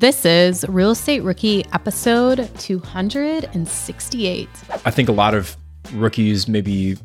This is Real Estate Rookie episode 268. I think a lot of rookies maybe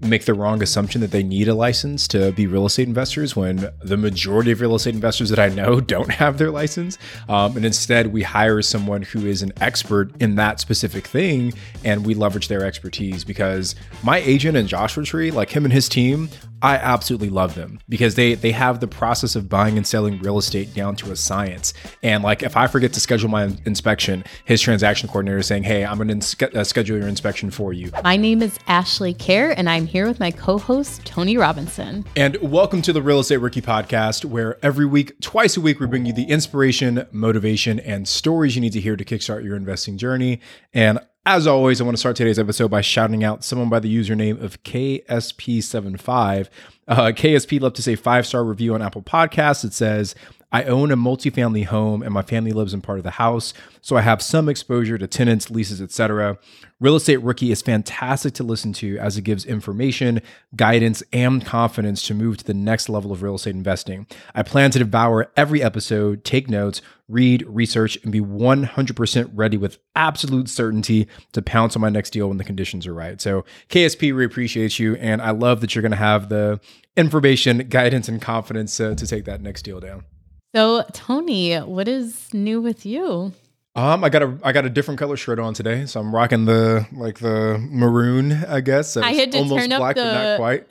make the wrong assumption that they need a license to be real estate investors when the majority of real estate investors that I know don't have their license. Um, and instead, we hire someone who is an expert in that specific thing and we leverage their expertise because my agent and Joshua Tree, like him and his team, I absolutely love them because they they have the process of buying and selling real estate down to a science. And like if I forget to schedule my inspection, his transaction coordinator is saying, "Hey, I'm going to uh, schedule your inspection for you." My name is Ashley Kerr, and I'm here with my co-host Tony Robinson. And welcome to the Real Estate Rookie Podcast, where every week, twice a week, we bring you the inspiration, motivation, and stories you need to hear to kickstart your investing journey. And as always, I want to start today's episode by shouting out someone by the username of KSP75. Uh, KSP left us a five star review on Apple Podcasts. It says, I own a multifamily home and my family lives in part of the house, so I have some exposure to tenants, leases, etc. Real Estate Rookie is fantastic to listen to as it gives information, guidance, and confidence to move to the next level of real estate investing. I plan to devour every episode, take notes, read, research, and be 100% ready with absolute certainty to pounce on my next deal when the conditions are right. So, KSP, we appreciate you. And I love that you're going to have the information, guidance, and confidence to take that next deal down. So, Tony, what is new with you? Um, I got a I got a different color shirt on today, so I'm rocking the like the maroon, I guess. So I had to turn up the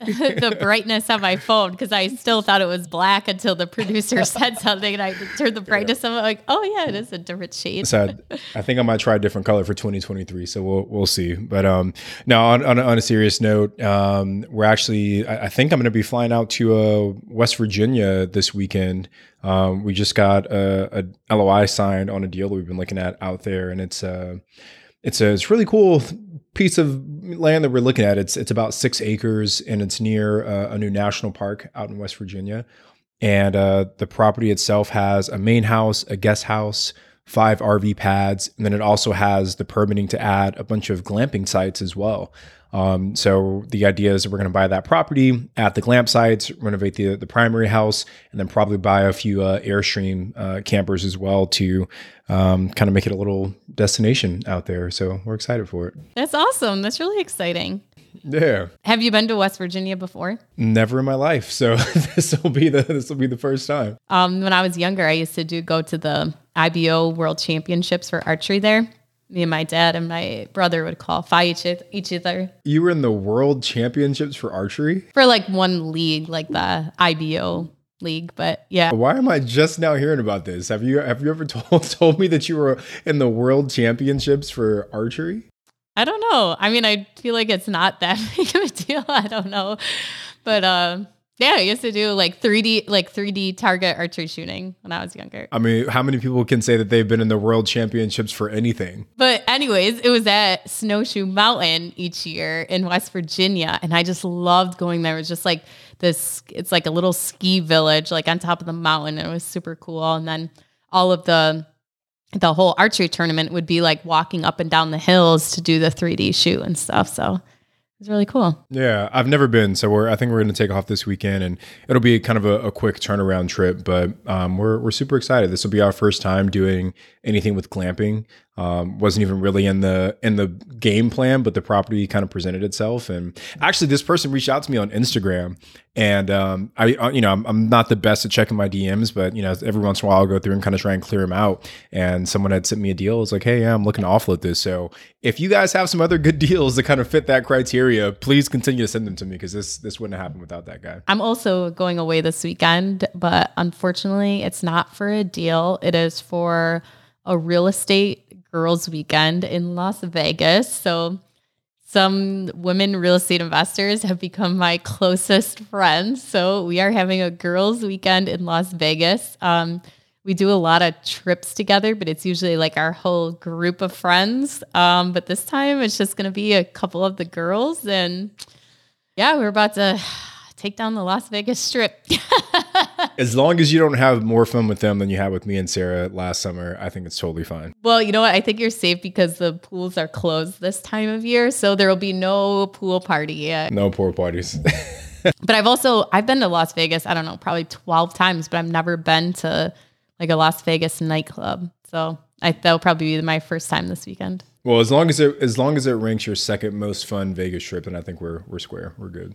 the brightness on my phone because I still thought it was black until the producer said something, and I turned the brightness yeah. up. Like, oh yeah, it is a different shade. So I, I, think I might try a different color for 2023. So we'll we'll see. But um, now on on, on a serious note, um, we're actually I, I think I'm going to be flying out to uh West Virginia this weekend. Um, we just got a, a, LOI signed on a deal that we've been looking at out there, and it's a uh, it's a it's really cool piece of land that we're looking at. It's it's about six acres, and it's near uh, a new national park out in West Virginia. And uh, the property itself has a main house, a guest house, five RV pads, and then it also has the permitting to add a bunch of glamping sites as well. Um, so the idea is that we're going to buy that property at the glamp sites, renovate the the primary house, and then probably buy a few uh, Airstream uh, campers as well to um, kind of make it a little destination out there. So we're excited for it. That's awesome. That's really exciting. Yeah. Have you been to West Virginia before? Never in my life. So this will be the this will be the first time. Um, when I was younger, I used to do go to the IBO World Championships for archery there me and my dad and my brother would qualify each, each other. You were in the world championships for archery? For like one league, like the IBO league, but yeah. Why am I just now hearing about this? Have you have you ever told told me that you were in the world championships for archery? I don't know. I mean, I feel like it's not that big of a deal. I don't know. But um yeah, I used to do like 3D like 3D target archery shooting when I was younger. I mean, how many people can say that they've been in the world championships for anything? But anyways, it was at Snowshoe Mountain each year in West Virginia and I just loved going there. It was just like this it's like a little ski village like on top of the mountain and it was super cool and then all of the the whole archery tournament would be like walking up and down the hills to do the 3D shoot and stuff. So it's really cool. Yeah, I've never been, so we're I think we're going to take off this weekend, and it'll be kind of a, a quick turnaround trip. But um, we're we're super excited. This will be our first time doing anything with glamping. Um, wasn't even really in the in the game plan, but the property kind of presented itself. And actually, this person reached out to me on Instagram, and um, I uh, you know I'm, I'm, not the best at checking my DMs, but you know every once in a while I'll go through and kind of try and clear them out. And someone had sent me a deal. It was like, hey, yeah, I'm looking to offload this. So if you guys have some other good deals that kind of fit that criteria, please continue to send them to me because this this wouldn't happen without that guy. I'm also going away this weekend, but unfortunately, it's not for a deal. It is for a real estate girls weekend in Las Vegas. So some women real estate investors have become my closest friends. So we are having a girls weekend in Las Vegas. Um, we do a lot of trips together, but it's usually like our whole group of friends. Um, but this time it's just going to be a couple of the girls. And yeah, we're about to take down the Las Vegas Strip. as long as you don't have more fun with them than you had with me and Sarah last summer, I think it's totally fine. Well, you know what? I think you're safe because the pools are closed this time of year, so there will be no pool party yet. No pool parties. but I've also I've been to Las Vegas, I don't know, probably 12 times, but I've never been to like a Las Vegas nightclub. So I, that'll probably be my first time this weekend. Well, as long as it as long as it ranks your second most fun Vegas trip, then I think we're we're square. We're good.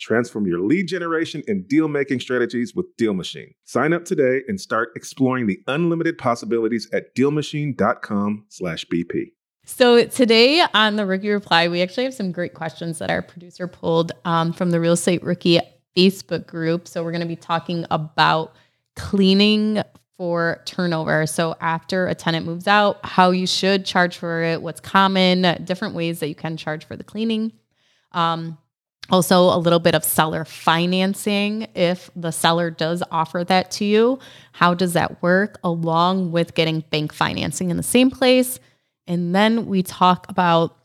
Transform your lead generation and deal making strategies with Deal Machine. Sign up today and start exploring the unlimited possibilities at dealmachine.com/bp. So today on the Rookie Reply, we actually have some great questions that our producer pulled um, from the Real Estate Rookie Facebook group. So we're going to be talking about cleaning for turnover. So after a tenant moves out, how you should charge for it, what's common, different ways that you can charge for the cleaning. Um, also, a little bit of seller financing if the seller does offer that to you. How does that work? Along with getting bank financing in the same place. And then we talk about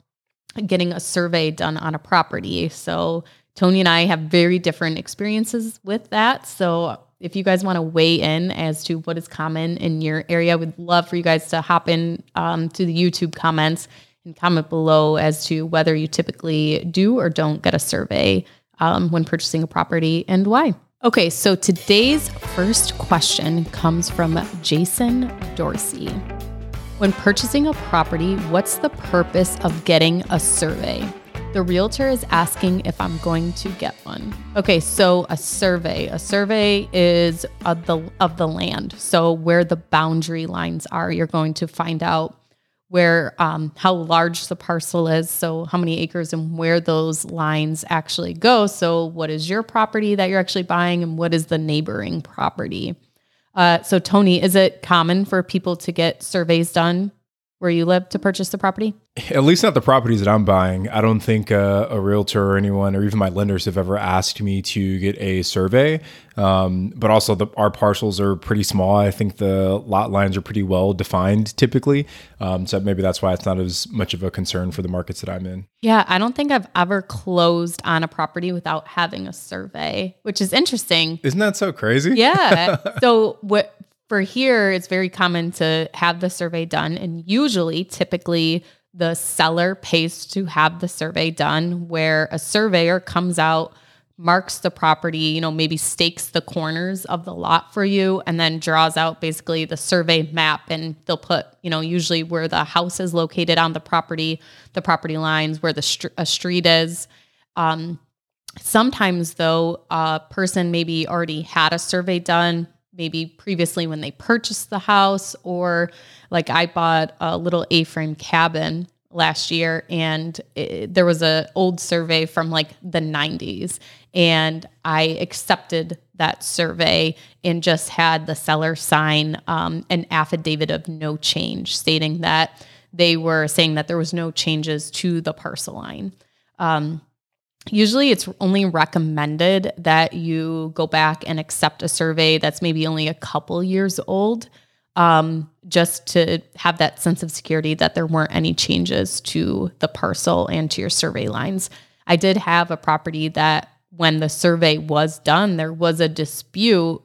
getting a survey done on a property. So, Tony and I have very different experiences with that. So, if you guys want to weigh in as to what is common in your area, we'd love for you guys to hop in um, to the YouTube comments and comment below as to whether you typically do or don't get a survey um, when purchasing a property and why. Okay, so today's first question comes from Jason Dorsey. When purchasing a property, what's the purpose of getting a survey? The realtor is asking if I'm going to get one. Okay, so a survey. A survey is of the of the land. So where the boundary lines are, you're going to find out where um, how large the parcel is. So how many acres and where those lines actually go. So what is your property that you're actually buying and what is the neighboring property? Uh, so tony is it common for people to get surveys done where you live to purchase the property at least not the properties that I'm buying. I don't think uh, a realtor or anyone or even my lenders have ever asked me to get a survey. Um, but also, the, our parcels are pretty small. I think the lot lines are pretty well defined typically. Um, so maybe that's why it's not as much of a concern for the markets that I'm in. Yeah, I don't think I've ever closed on a property without having a survey, which is interesting. Isn't that so crazy? Yeah. so what for here, it's very common to have the survey done, and usually, typically the seller pays to have the survey done where a surveyor comes out marks the property you know maybe stakes the corners of the lot for you and then draws out basically the survey map and they'll put you know usually where the house is located on the property the property lines where the a street is. Um, sometimes, though, a person maybe already had a survey done, maybe previously when they purchased the house, or like I bought a little A frame cabin last year and it, there was a old survey from like the 90s and i accepted that survey and just had the seller sign um, an affidavit of no change stating that they were saying that there was no changes to the parcel line. Um, usually it's only recommended that you go back and accept a survey that's maybe only a couple years old um, just to have that sense of security that there weren't any changes to the parcel and to your survey lines. I did have a property that when the survey was done, there was a dispute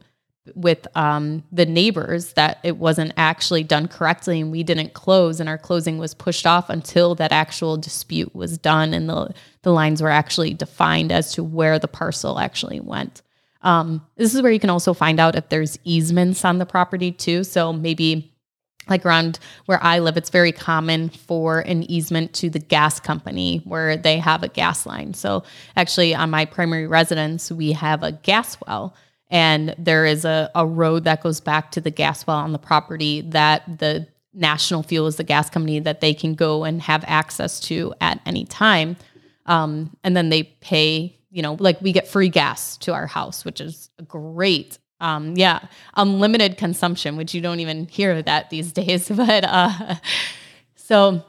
with um, the neighbors that it wasn't actually done correctly and we didn't close and our closing was pushed off until that actual dispute was done and the, the lines were actually defined as to where the parcel actually went. Um, this is where you can also find out if there's easements on the property too. So maybe like around where I live, it's very common for an easement to the gas company where they have a gas line. So actually on my primary residence, we have a gas well and there is a, a road that goes back to the gas well on the property that the national fuel is the gas company that they can go and have access to at any time um, and then they pay you know, like we get free gas to our house, which is great. Um, yeah, unlimited consumption, which you don't even hear that these days. But uh, so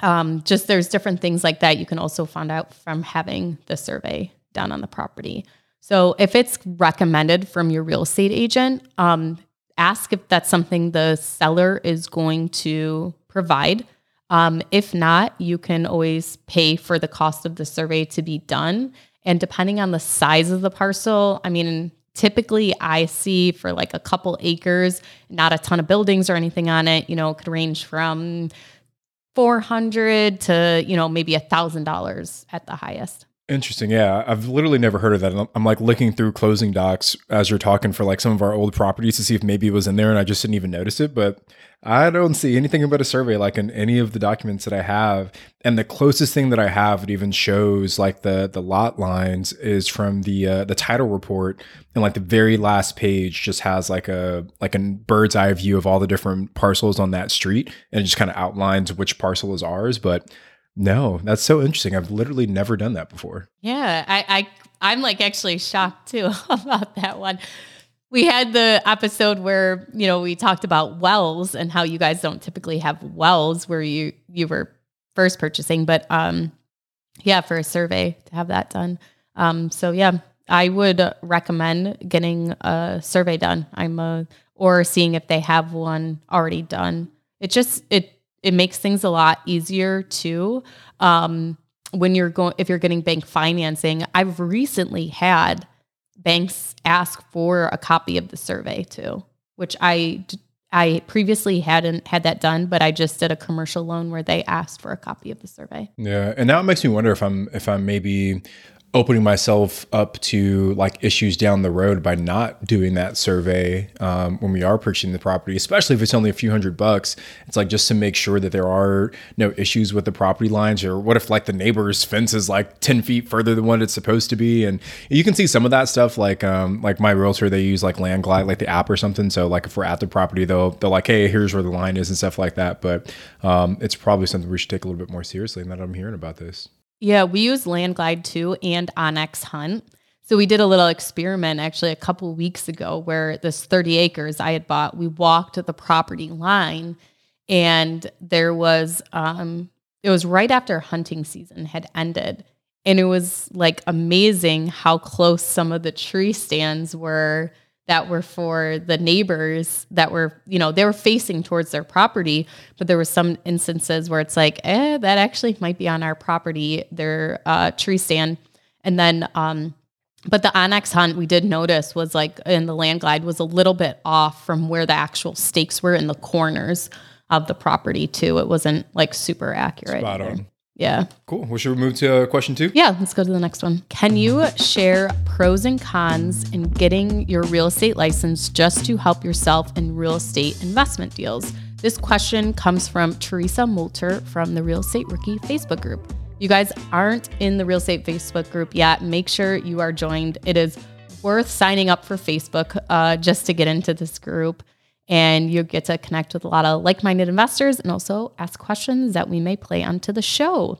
um, just there's different things like that you can also find out from having the survey done on the property. So if it's recommended from your real estate agent, um, ask if that's something the seller is going to provide. Um, if not, you can always pay for the cost of the survey to be done and depending on the size of the parcel, I mean, typically I see for like a couple acres, not a ton of buildings or anything on it, you know, it could range from 400 to, you know, maybe a thousand dollars at the highest. Interesting. Yeah. I've literally never heard of that. I'm like looking through closing docs as you're talking for like some of our old properties to see if maybe it was in there and I just didn't even notice it. But I don't see anything about a survey like in any of the documents that I have. And the closest thing that I have that even shows like the the lot lines is from the uh, the title report. And like the very last page just has like a like a bird's eye view of all the different parcels on that street. And it just kind of outlines which parcel is ours. But no, that's so interesting. I've literally never done that before. Yeah, I, I I'm like actually shocked too about that one. We had the episode where, you know, we talked about wells and how you guys don't typically have wells where you you were first purchasing, but um yeah, for a survey to have that done. Um so yeah, I would recommend getting a survey done. I'm a or seeing if they have one already done. It just it it makes things a lot easier too. Um, when you're going, if you're getting bank financing, I've recently had banks ask for a copy of the survey too, which I I previously hadn't had that done, but I just did a commercial loan where they asked for a copy of the survey. Yeah, and now it makes me wonder if I'm if I'm maybe opening myself up to like issues down the road by not doing that survey um, when we are purchasing the property, especially if it's only a few hundred bucks. It's like just to make sure that there are no issues with the property lines, or what if like the neighbor's fence is like ten feet further than what it's supposed to be, and you can see some of that stuff. Like um, like my realtor, they use like Landglide, like the app or something. So like if we're at the property, they'll they're like, hey, here's where the line is and stuff like that. But um, it's probably something we should take a little bit more seriously. Now that I'm hearing about this. Yeah, we use Landglide too and onX Hunt. So we did a little experiment actually a couple weeks ago where this 30 acres I had bought, we walked the property line and there was um it was right after hunting season had ended and it was like amazing how close some of the tree stands were that were for the neighbors that were, you know, they were facing towards their property, but there were some instances where it's like, eh, that actually might be on our property, their uh, tree stand. And then, um, but the onX hunt we did notice was like in the Landglide was a little bit off from where the actual stakes were in the corners of the property too. It wasn't like super accurate. Spot on. Yeah. Cool. Well, should we move to uh, question two? Yeah, let's go to the next one. Can you share pros and cons in getting your real estate license just to help yourself in real estate investment deals? This question comes from Teresa Moulter from the Real Estate Rookie Facebook group. you guys aren't in the real estate Facebook group yet, make sure you are joined. It is worth signing up for Facebook uh, just to get into this group. And you get to connect with a lot of like minded investors and also ask questions that we may play onto the show.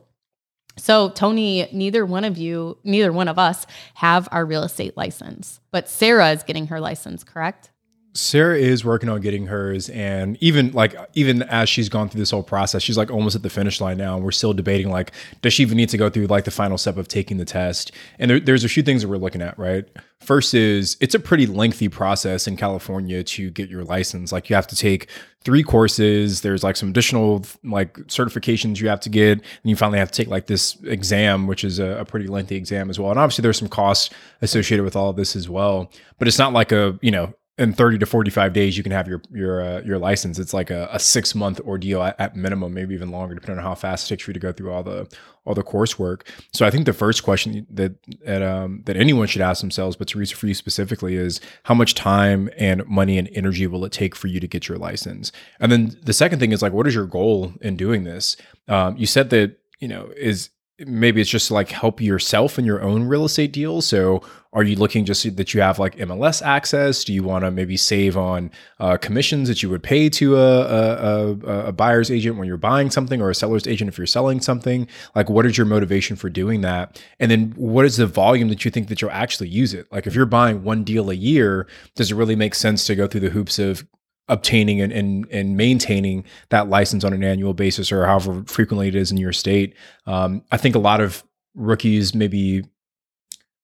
So, Tony, neither one of you, neither one of us have our real estate license, but Sarah is getting her license, correct? Sarah is working on getting hers, and even like even as she's gone through this whole process, she's like almost at the finish line now, and we're still debating like does she even need to go through like the final step of taking the test? And there, there's a few things that we're looking at, right? First is it's a pretty lengthy process in California to get your license. Like you have to take three courses. There's like some additional like certifications you have to get, and you finally have to take like this exam, which is a, a pretty lengthy exam as well. And obviously there's some costs associated with all of this as well. But it's not like a you know in 30 to 45 days you can have your your uh, your license. It's like a, a six month ordeal at, at, minimum maybe even longer depending on how fast it takes for you to go through all the all the coursework. So i think the first question that that um, that anyone should ask themselves but teresa for you specifically is how much time and money and energy will it take for you to get your license? And then the second thing is like what is your goal in doing this? Um, you said that you know is maybe it's just like help yourself in your own real estate deals. So are you looking just that you have like MLS access? Do you want to maybe save on uh, commissions that you would pay to a, a, a, buyer's agent when you're buying something or a seller's agent if you're selling something? Like, what is your motivation for doing that? And then what is the volume that you think that you'll actually use it? Like, if you're buying one deal a year, does it really make sense to go through the hoops of obtaining and, and, and maintaining that license on an annual basis or however frequently it is in your state. Um, I think a lot of rookies maybe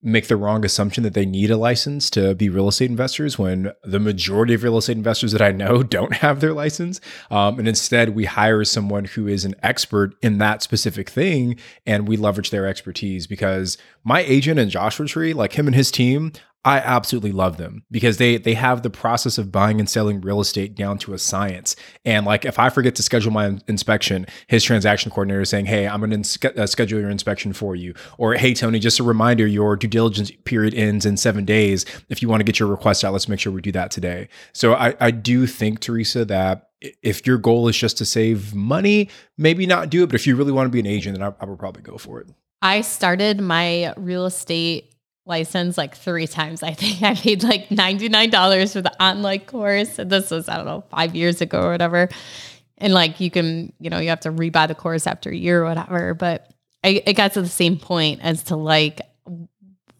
make the wrong assumption that they need a license to be real estate investors when the majority of real estate investors that I know don't have their license. Um, and instead, we hire someone who is an expert in that specific thing and we leverage their expertise because my agent in Joshua Tree, like him and his team, I absolutely love them because they they have the process of buying and selling real estate down to a science. And like if I forget to schedule my inspection, his transaction coordinator is saying, "Hey, I'm going to uh, schedule your inspection for you." Or, "Hey Tony, just a reminder, your due diligence period ends in 7 days. If you want to get your request out, let's make sure we do that today." So I I do think Teresa that if your goal is just to save money, maybe not do it. But if you really want to be an agent, then I, I would probably go for it. I started my real estate license like three times. I think I paid like $99 for the online course. This was, I don't know, five years ago or whatever. And like you can, you know, you have to rebuy the course after a year or whatever. But I, it got to the same point as to like,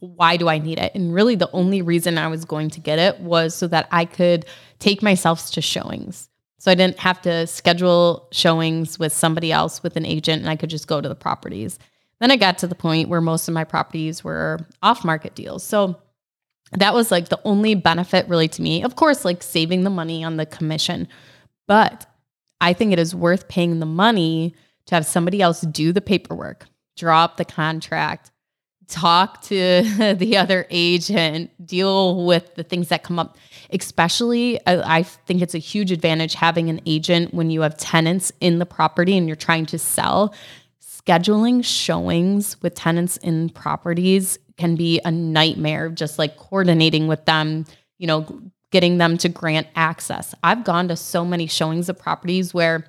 why do I need it? And really, the only reason I was going to get it was so that I could take myself to showings. So I didn't have to schedule showings with somebody else with an agent and I could just go to the properties. Then I got to the point where most of my properties were off market deals. So that was like the only benefit really to me. Of course, like saving the money on the commission, but I think it is worth paying the money to have somebody else do the paperwork, draw up the contract, talk to the other agent, deal with the things that come up. Especially, I, I, think it's a huge advantage having an agent when you have tenants in the property and you're trying to sell scheduling showings with tenants in properties can be a nightmare, just like coordinating with them, you know, getting them to grant access. I've gone to so many showings of properties where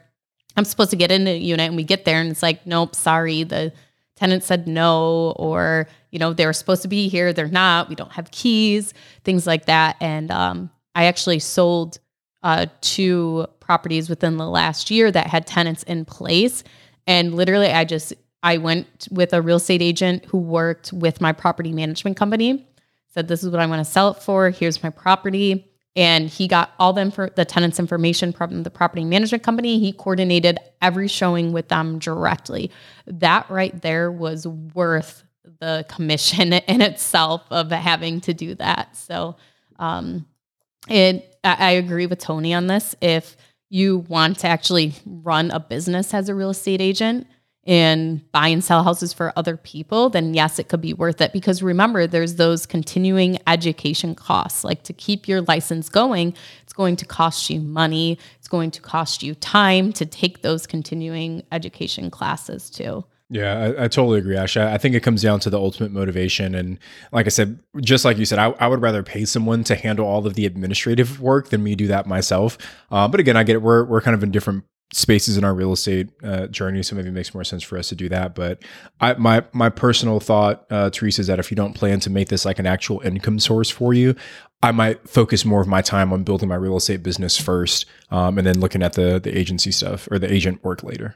I'm supposed to get in a unit and we get there and it's like, nope, sorry, the tenant said no, or, you know, they were supposed to be here, they're not, we don't have keys, things like that. And um, I actually sold uh, two properties within the last year that had tenants in place and literally, I just I went with a real estate agent who worked with my property management company. Said, "This is what I want to sell it for. Here's my property." And he got all the, infor- the tenants' information from the property management company. He coordinated every showing with them directly. That right there was worth the commission in itself of having to do that. So, um, it I agree with Tony on this. If you want to actually run a business as a real estate agent and buy and sell houses for other people, then yes, it could be worth it. Because remember, there's those continuing education costs. Like to keep your license going, it's going to cost you money, it's going to cost you time to take those continuing education classes too. Yeah, I, I, totally agree, Asha. I think it comes down to the ultimate motivation. And like I said, just like you said, I, I would rather pay someone to handle all of the administrative work than me do that myself. Uh, but again, I get it. We're, we're kind of in different spaces in our real estate uh, journey, so maybe it makes more sense for us to do that. But I, my my personal thought, uh, Teresa, is that if you don't plan to make this like an actual income source for you, I might focus more of my time on building my real estate business first, um, and then looking at the the agency stuff or the agent work later.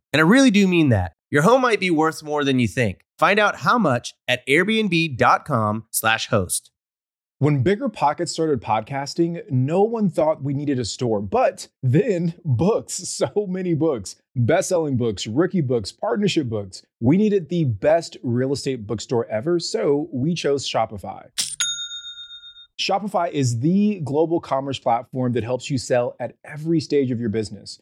And I really do mean that. Your home might be worth more than you think. Find out how much at airbnb.com/slash host. When Bigger Pockets started podcasting, no one thought we needed a store, but then books, so many books, best-selling books, rookie books, partnership books. We needed the best real estate bookstore ever, so we chose Shopify. Shopify is the global commerce platform that helps you sell at every stage of your business.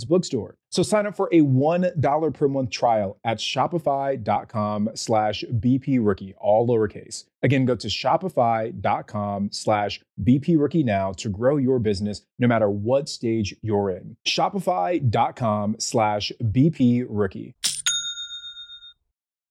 bookstore. So sign up for a $1 per month trial at shopify.com slash BP rookie, all lowercase. Again, go to shopify.com slash BP rookie now to grow your business no matter what stage you're in. Shopify.com slash BP rookie.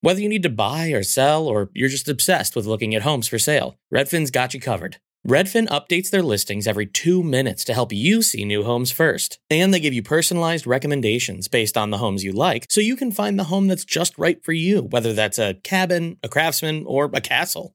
Whether you need to buy or sell, or you're just obsessed with looking at homes for sale, Redfin's got you covered. Redfin updates their listings every two minutes to help you see new homes first. And they give you personalized recommendations based on the homes you like, so you can find the home that's just right for you, whether that's a cabin, a craftsman, or a castle.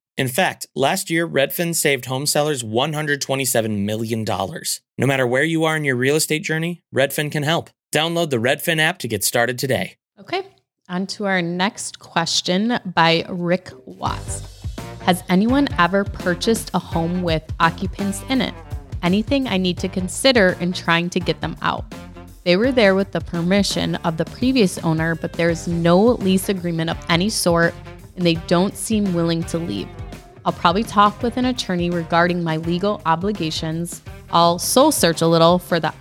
In fact, last year, Redfin saved home sellers $127 million. No matter where you are in your real estate journey, Redfin can help. Download the Redfin app to get started today. Okay, on to our next question by Rick Watts. Has anyone ever purchased a home with occupants in it? Anything I need to consider in trying to get them out? They were there with the permission of the previous owner, but there's no lease agreement of any sort, and they don't seem willing to leave. I'll probably talk with an attorney regarding my legal obligations. I'll soul search a little for the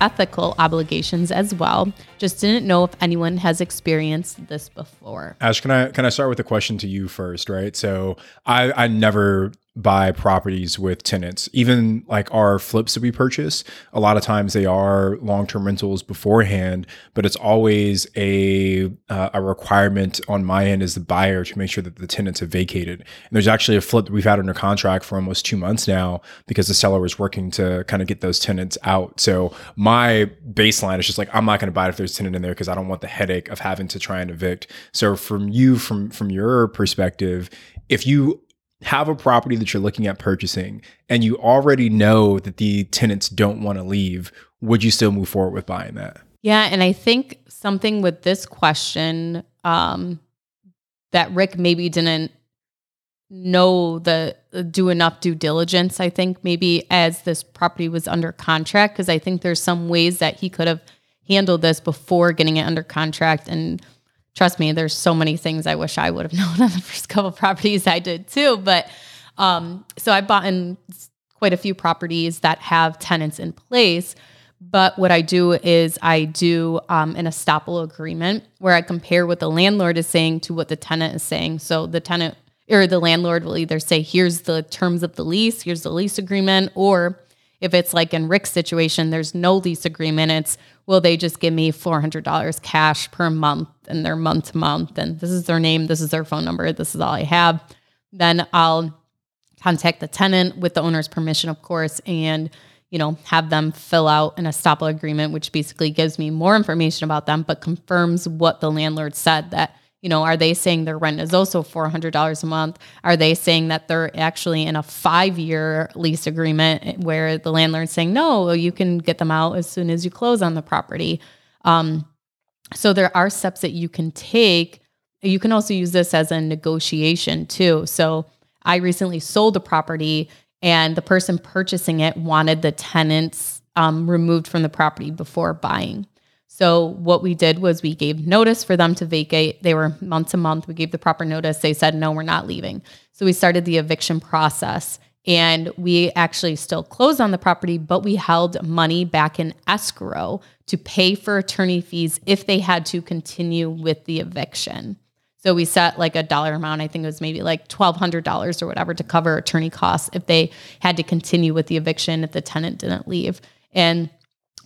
ethical obligations as well. Just didn't know if anyone has experienced this before. Ash, can I can I start with a question to you first, right? So I I never buy properties with tenants. Even like our flips that we purchase, a lot of times they are long-term rentals beforehand, but it's always a uh, a requirement on my end as the buyer to make sure that the tenants have vacated. And there's actually a flip that we've had under contract for almost 2 months now because the seller was working to kind of get those tenants out. So my baseline is just like I'm not going to buy it if there's tenant in there because I don't want the headache of having to try and evict. So from you from from your perspective, if you have a property that you're looking at purchasing and you already know that the tenants don't want to leave, would you still move forward with buying that? Yeah, and I think something with this question um, that Rick maybe didn't know the do enough due diligence i think maybe as this property was under contract because i think there's some ways that he could have handled this before getting it under contract. And trust me there's so many things i wish i would have known on the first couple properties i did too. But um so i bought in quite a few properties that have tenants in place. But what I do is I do um, an estoppel agreement where I compare what the landlord is saying to what the tenant is saying. So the tenant or the landlord will either say, here's the terms of the lease, here's the lease agreement, or if it's like in Rick's situation, there's no lease agreement. It's will they just give me $400 cash per month and they're month to month and this is their name, this is their phone number, this is all I have. Then I'll contact the tenant with the owner's permission, of course, and you know, have them fill out an estoppel agreement, which basically gives me more information about them, but confirms what the landlord said that, you know, are they saying their rent is also $400 a month? Are they saying that they're actually in a five year lease agreement where the landlord's saying, no, you can get them out as soon as you close on the property? Um, so there are steps that you can take. You can also use this as a negotiation too. So I recently sold a property and the person purchasing it wanted the tenants um, removed from the property before buying. So what we did was we gave notice for them to vacate. They were month to month. We gave the proper notice. They said no, we're not leaving. So we started the eviction process. And we actually still closed on the property, but we held money back in escrow to pay for attorney fees if they had to continue with the eviction. So we set like a dollar amount. I think it was maybe like $1,200 or whatever to cover attorney costs if they had to continue with the eviction if the tenant didn't leave. And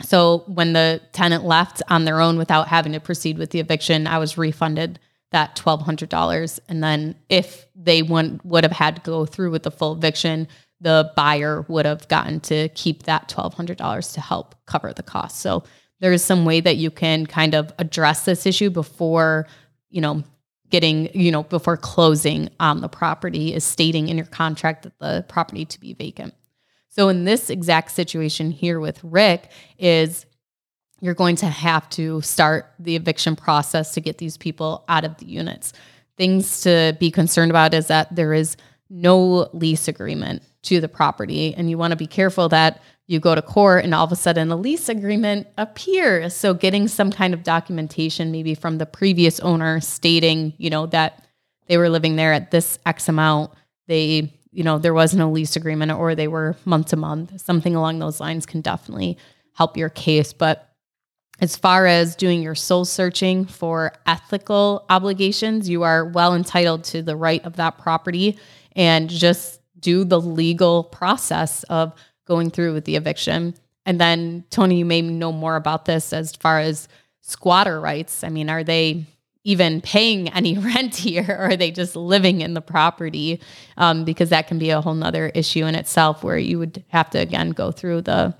so when the tenant left on their own without having to proceed with the eviction, I was refunded that $1,200. And then if they would, would have had to go through with the full eviction, the buyer would have gotten to keep that $1,200 to help cover the cost. So there is some way that you can kind of address this issue before, you know, getting, you know, before closing on the property is stating in your contract that the property to be vacant. So in this exact situation here with Rick is you're going to have to start the eviction process to get these people out of the units. Things to be concerned about is that there is no lease agreement to the property and you want to be careful that you go to court and all of a sudden a lease agreement appears. So getting some kind of documentation maybe from the previous owner stating, you know, that they were living there at this X amount, they, you know, there was no lease agreement or they were month to month, something along those lines can definitely help your case. But as far as doing your soul searching for ethical obligations, you are well entitled to the right of that property and just do the legal process of going through with the eviction. And then, Tony, you may know more about this as far as squatter rights. I mean, are they even paying any rent here or are they just living in the property? Um, because that can be a whole nother issue in itself where you would have to, again, go through the,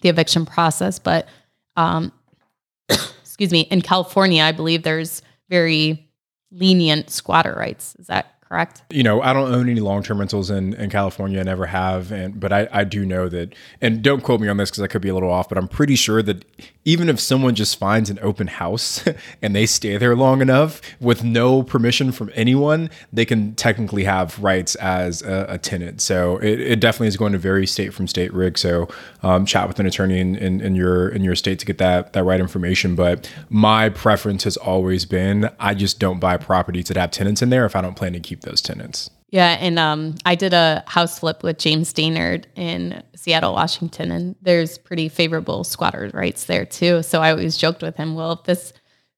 the eviction process. But, um, excuse me, in California, I believe there's very lenient squatter rights. Is that correct? You know, I don't own any long term rentals in, in California, I never have. And but I, I do know that and don't quote me on this because I could be a little off, but I'm pretty sure that even if someone just finds an open house and they stay there long enough with no permission from anyone, they can technically have rights as a, a tenant. So it, it, definitely is going to vary state from state, Rick. So um, chat with an attorney in, in, in your in your state to get that that right information. But my preference has always been I just don't buy properties that have tenants in there if I don't plan to keep those tenants. Yeah, and um, I did a house flip with James Dainard in Seattle, Washington, and there's pretty favorable squatter rights there too. So I always joked with him, well, if this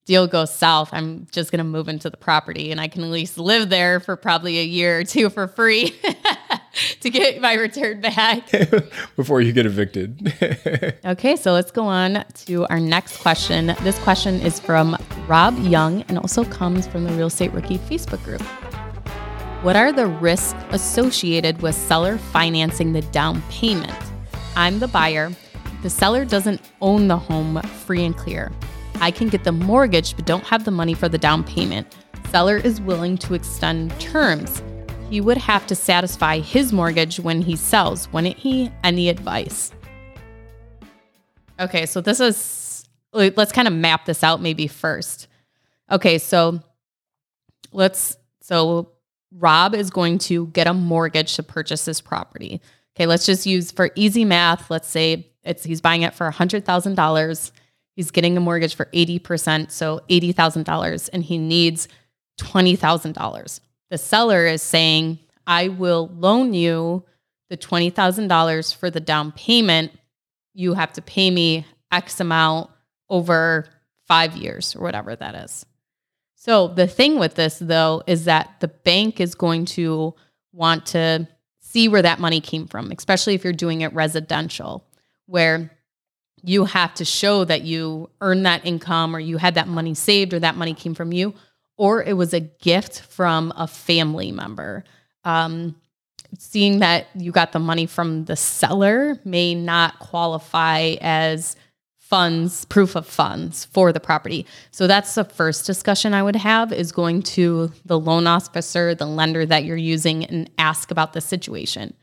deal goes south, I'm just going to move into the property and I can at least live there for probably a year or two for free to get my return back. Before you get evicted. okay, so let's go on to our next question. This question is from Rob Young and also comes from the Real Estate Rookie Facebook group. What are the risks associated with seller financing the down payment? I'm the buyer. The seller doesn't own the home free and clear. I can get the mortgage but don't have the money for the down payment. Seller is willing to extend terms. He would have to satisfy his mortgage when he sells, wouldn't he? Any advice? Okay, so this is, let's kind of map this out maybe first. Okay, so let's, so Rob is going to get a mortgage to purchase this property. Okay, let's just use for easy math. Let's say it's he's buying it for $100,000. He's getting a mortgage for 80%, so $80,000 and he needs $20,000. The seller is saying, "I will loan you the $20,000 for the down payment. You have to pay me X amount over 5 years or whatever that is." So the thing with this though is that the bank is going to want to see where that money came from, especially if you're doing it residential, where you have to show that you earned that income or you had that money saved or that money came from you or it was a gift from a family member. Um, seeing that you got the money from the seller may not qualify as funds, proof of funds for the property. So that's the first discussion I would have is going to the loan officer, the lender that you're using, and ask about the situation.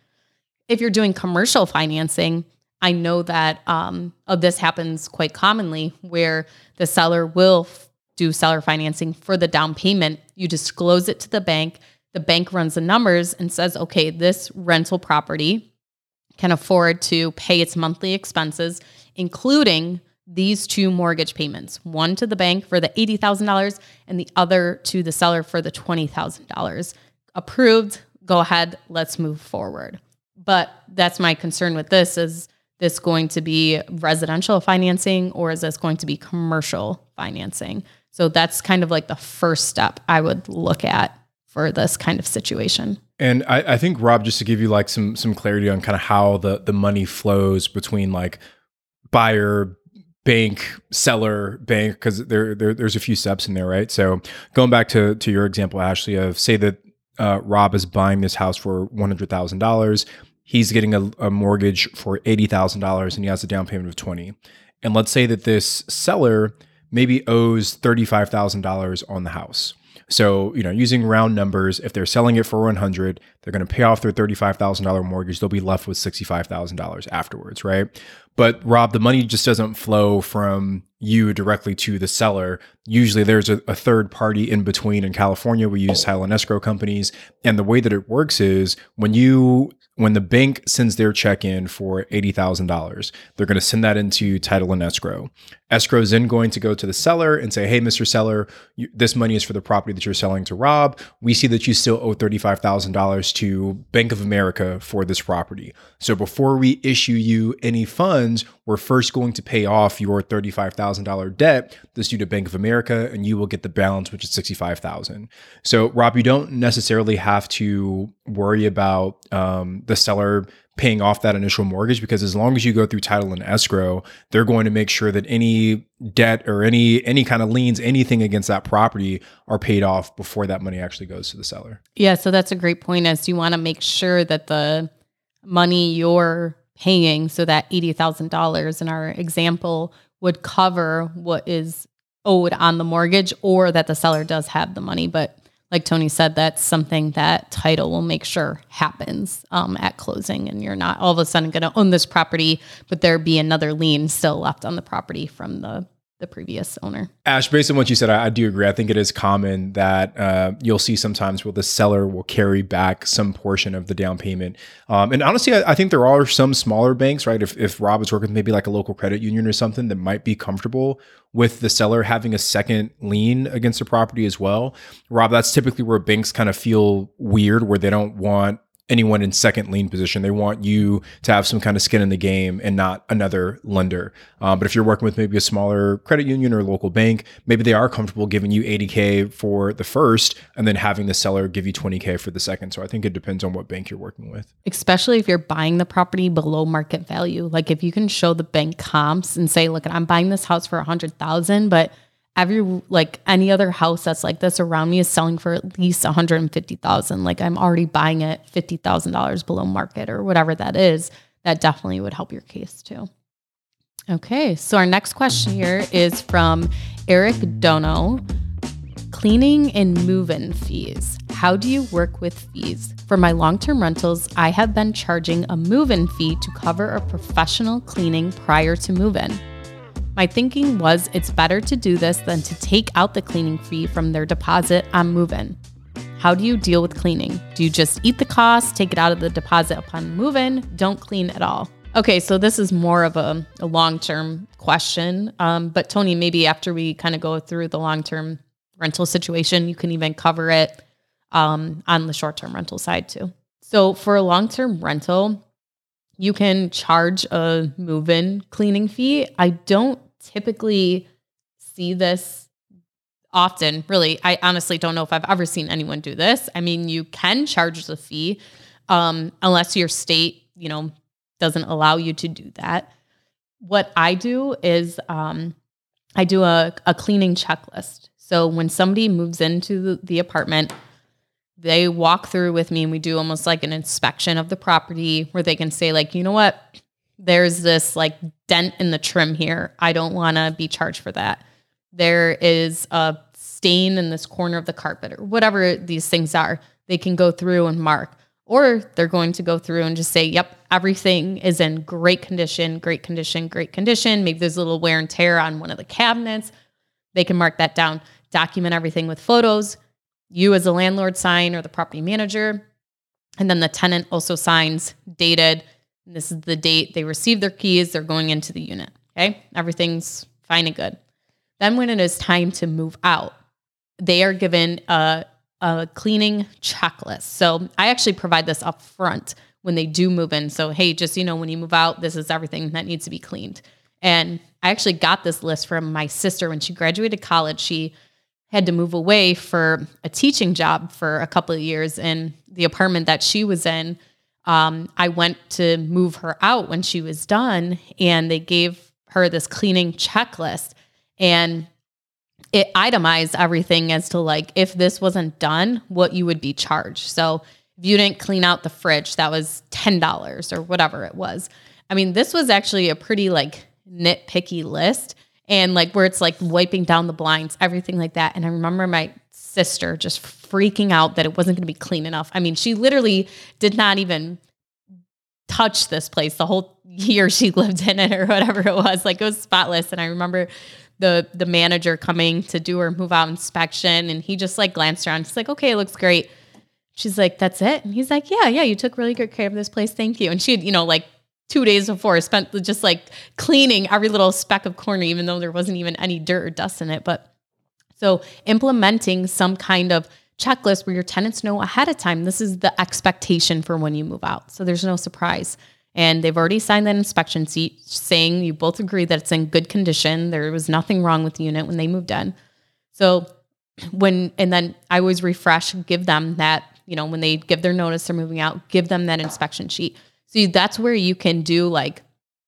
If you're doing commercial financing, I know that um, this happens quite commonly where the seller will f- do seller financing for the down payment. You disclose it to the bank. The bank runs the numbers and says, okay, this rental property can afford to pay its monthly expenses including these two mortgage payments one to the bank for the $80,000 and the other to the seller for the $20,000. Approved, go ahead, let's move forward. But that's my concern with this is this going to be residential financing or is this going to be commercial financing? So that's kind of like the first step I would look at for this kind of situation. And I, I think Rob, just to give you like some some clarity on kind of how the the money flows between like buyer, bank, seller, bank, because there, there there's a few steps in there, right? So going back to to your example, Ashley, of say that uh, Rob is buying this house for one hundred thousand dollars, he's getting a, a mortgage for eighty thousand dollars, and he has a down payment of twenty. And let's say that this seller maybe owes thirty five thousand dollars on the house. So, you know, using round numbers, if they're selling it for 100, they're going to pay off their $35,000 mortgage. They'll be left with $65,000 afterwards, right? But Rob, the money just doesn't flow from you directly to the seller. Usually there's a, a, third party in between. In California, we use oh. title escrow companies. And the way that it works is when you when the bank sends their check in for $80,000, they're going to send that into title and escrow. Escrow is then going to go to the seller and say, Hey, Mr. Seller, you, this money is for the property that you're selling to Rob. We see that you still owe $35,000 to Bank of America for this property. So before we issue you any funds, we're first going to pay off your $35,000 debt that's due to Bank of America, and you will get the balance, which is $65,000. So, Rob, you don't necessarily have to worry about um, the seller paying off that initial mortgage because as long as you go through title and escrow they're going to make sure that any debt or any any kind of liens anything against that property are paid off before that money actually goes to the seller. Yeah so that's a great point as you want to make sure that the money you're paying so that $80,000 in our example would cover what is owed on the mortgage or that the seller does have the money but like Tony said, that's something that title will make sure happens um, at closing, and you're not all of a sudden going to own this property, but there be another lien still left on the property from the the previous owner. Ash, based on what you said, I, I do agree. I think it is common that uh, you'll see sometimes where the seller will carry back some portion of the down payment. Um, and honestly, I, I, think there are some smaller banks, right? If, if Rob is working with maybe like a local credit union or something that might be comfortable with the seller having a second lien against the property as well. Rob, that's typically where banks kind of feel weird, where they don't want anyone in second lien position. They want you to have some kind of skin in the game and not another lender. Um, but if you're working with maybe a smaller credit union or local bank, maybe they are comfortable giving you 80K for the first and then having the seller give you 20K for the second. So I think it depends on what bank you're working with. Especially if you're buying the property below market value. Like if you can show the bank comps and say, look, I'm buying this house for 100,000, but every like any other house that's like this around me is selling for at least 150,000 like I'm already buying it $50,000 below market or whatever that is that definitely would help your case too. Okay, so our next question here is from Eric Dono. Cleaning and move-in fees. How do you work with fees? For my long-term rentals, I have been charging a move-in fee to cover a professional cleaning prior to move-in. My thinking was it's better to do this than to take out the cleaning fee from their deposit on move in. How do you deal with cleaning? Do you just eat the cost, take it out of the deposit upon move in, don't clean at all? Okay, so this is more of a, a long term question. Um, but Tony, maybe after we kind of go through the long term rental situation, you can even cover it um, on the short term rental side too. So for a long term rental, you can charge a move in cleaning fee. I don't typically see this often, really. I honestly don't know if I've ever seen anyone do this. I mean, you can charge the fee um, unless your state, you know, doesn't allow you to do that. What I do is um, I do a, a cleaning checklist. So when somebody moves into the, the apartment, they walk through with me and we do almost like an inspection of the property where they can say, like, you know what? There's this like dent in the trim here. I don't want to be charged for that. There is a stain in this corner of the carpet or whatever these things are. They can go through and mark or they're going to go through and just say, yep, everything is in great condition, great condition, great condition. Maybe there's a little wear and tear on one of the cabinets. They can mark that down, document everything with photos. You, as a landlord, sign or the property manager. And then the tenant also signs dated. This is the date they received their keys. They're going into the unit. Okay. Everything's fine and good. Then, when it is time to move out, they are given a a cleaning checklist. So I actually provide this up front when they do move in. So, hey, just you know, when you move out, this is everything that needs to be cleaned. And I actually got this list from my sister when she graduated college. She had to move away for a teaching job for a couple of years in the apartment that she was in. Um, I went to move her out when she was done, and they gave her this cleaning checklist. And it itemized everything as to like if this wasn't done, what you would be charged. So if you didn't clean out the fridge, that was ten dollars or whatever it was. I mean, this was actually a pretty like nitpicky list and like where it's like wiping down the blinds, everything like that. And I remember my sister just freaking out that it wasn't going to be clean enough. I mean, she literally did not even touch this place the whole year she lived in it or whatever it was. Like it was spotless. And I remember the the manager coming to do her move out inspection and he just like glanced around. He's like, okay, it looks great. She's like, that's it. And he's like, yeah, yeah, you took really good care of this place. Thank you. And she had, you know, like two days before spent just like cleaning every little speck of corner, even though there wasn't even any dirt or dust in it. But so implementing some kind of checklist where your tenants know ahead of time this is the expectation for when you move out. So there's no surprise and they've already signed that inspection sheet saying you both agree that it's in good condition. There was nothing wrong with the unit when they moved in. So when and then I always refresh, give them that, you know, when they give their notice they're moving out, give them that inspection sheet. So that's where you can do like,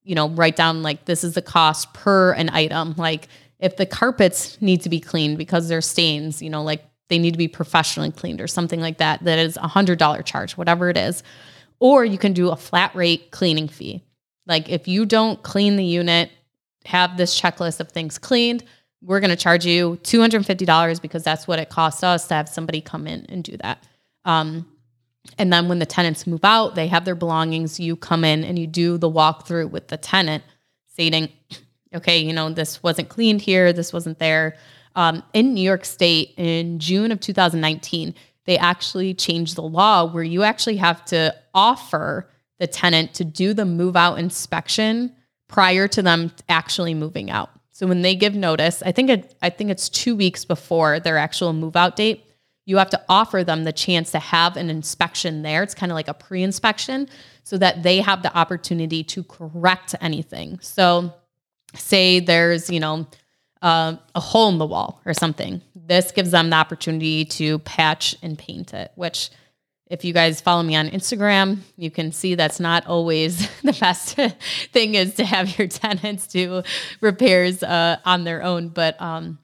you know, write down like this is the cost per an item. Like if the carpets need to be cleaned because there's stains, you know, like they need to be professionally cleaned or something like that, that is a hundred dollar charge, whatever it is. Or you can do a flat rate cleaning fee. Like if you don't clean the unit, have this checklist of things cleaned, we're going to charge you $250 because that's what it costs us to have somebody come in and do that. Um, and then when the tenants move out, they have their belongings. You come in and you do the walkthrough with the tenant, stating, okay, you know, this wasn't cleaned here, this wasn't there. Um, in New York State in June of 2019, they actually changed the law where you actually have to offer the tenant to do the move out inspection prior to them actually moving out. So when they give notice, I think it, I think it's 2 weeks before their actual move out date, you have to offer them the chance to have an inspection there. It's kind of like a pre-inspection so that they have the opportunity to correct anything. So say there's, you know, uh, a hole in the wall or something. This gives them the opportunity to patch and paint it, which if you guys follow me on Instagram, you can see that's not always the best thing is to have your tenants do repairs uh, on their own. But um,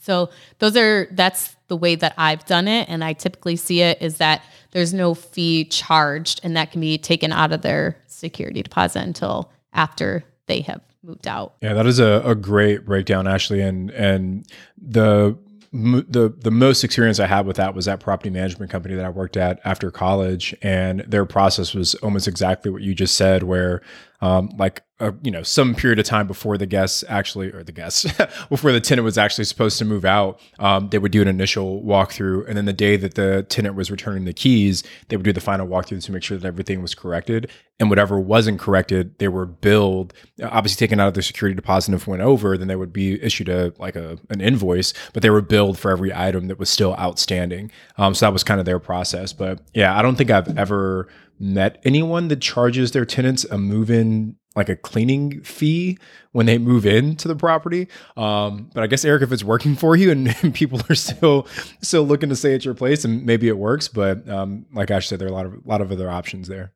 so those are that's the way that I've done it, and I typically see it is that there's no fee charged, and that can be taken out of their security deposit until after they have moved out. Yeah, that is a, a great breakdown, Ashley. And and the the the most experience I had with that was that property management company that I worked at after college, and their process was almost exactly what you just said, where um, like a, you know some period of time before the guests actually or the guests before the tenant was actually supposed to move out um, they would do an initial walkthrough. And then the day that the tenant was returning the keys they would do the final walkthrough to make sure that everything was corrected. And whatever wasn't corrected they were billed obviously taken out of their security deposit. If went over then they would be issued a like a an invoice but they were billed for every item that was still outstanding. Um, so that was kind of their process. But yeah i don't think i've ever met anyone that charges their tenants a move-in like a cleaning fee when they move into the property. Um, but I guess Eric, if it's working for you and, and, people are still still looking to stay at your place, and maybe it works. But um, like Ash said, there are a lot of a lot of other options there.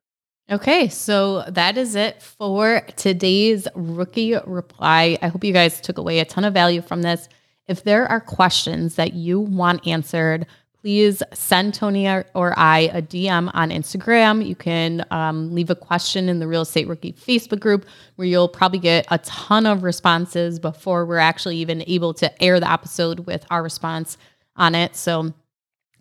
Okay, so that is it for today's rookie reply. I hope you guys took away a ton of value from this. If there are questions that you want answered, please send Tony or I a DM on Instagram. You can um, leave a question in the Real Estate Rookie Facebook group where you'll probably get a ton of responses before we're actually even able to air the episode with our response on it. So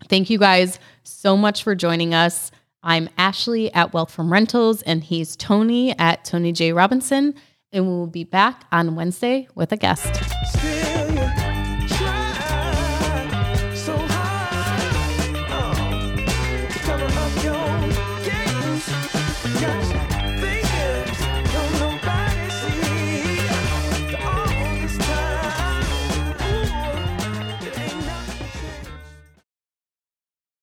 thank you guys so much for joining us. I'm Ashley at Wealth from Rentals, and he's Tony at Tony J. Robinson. And we'll be back on Wednesday with a guest.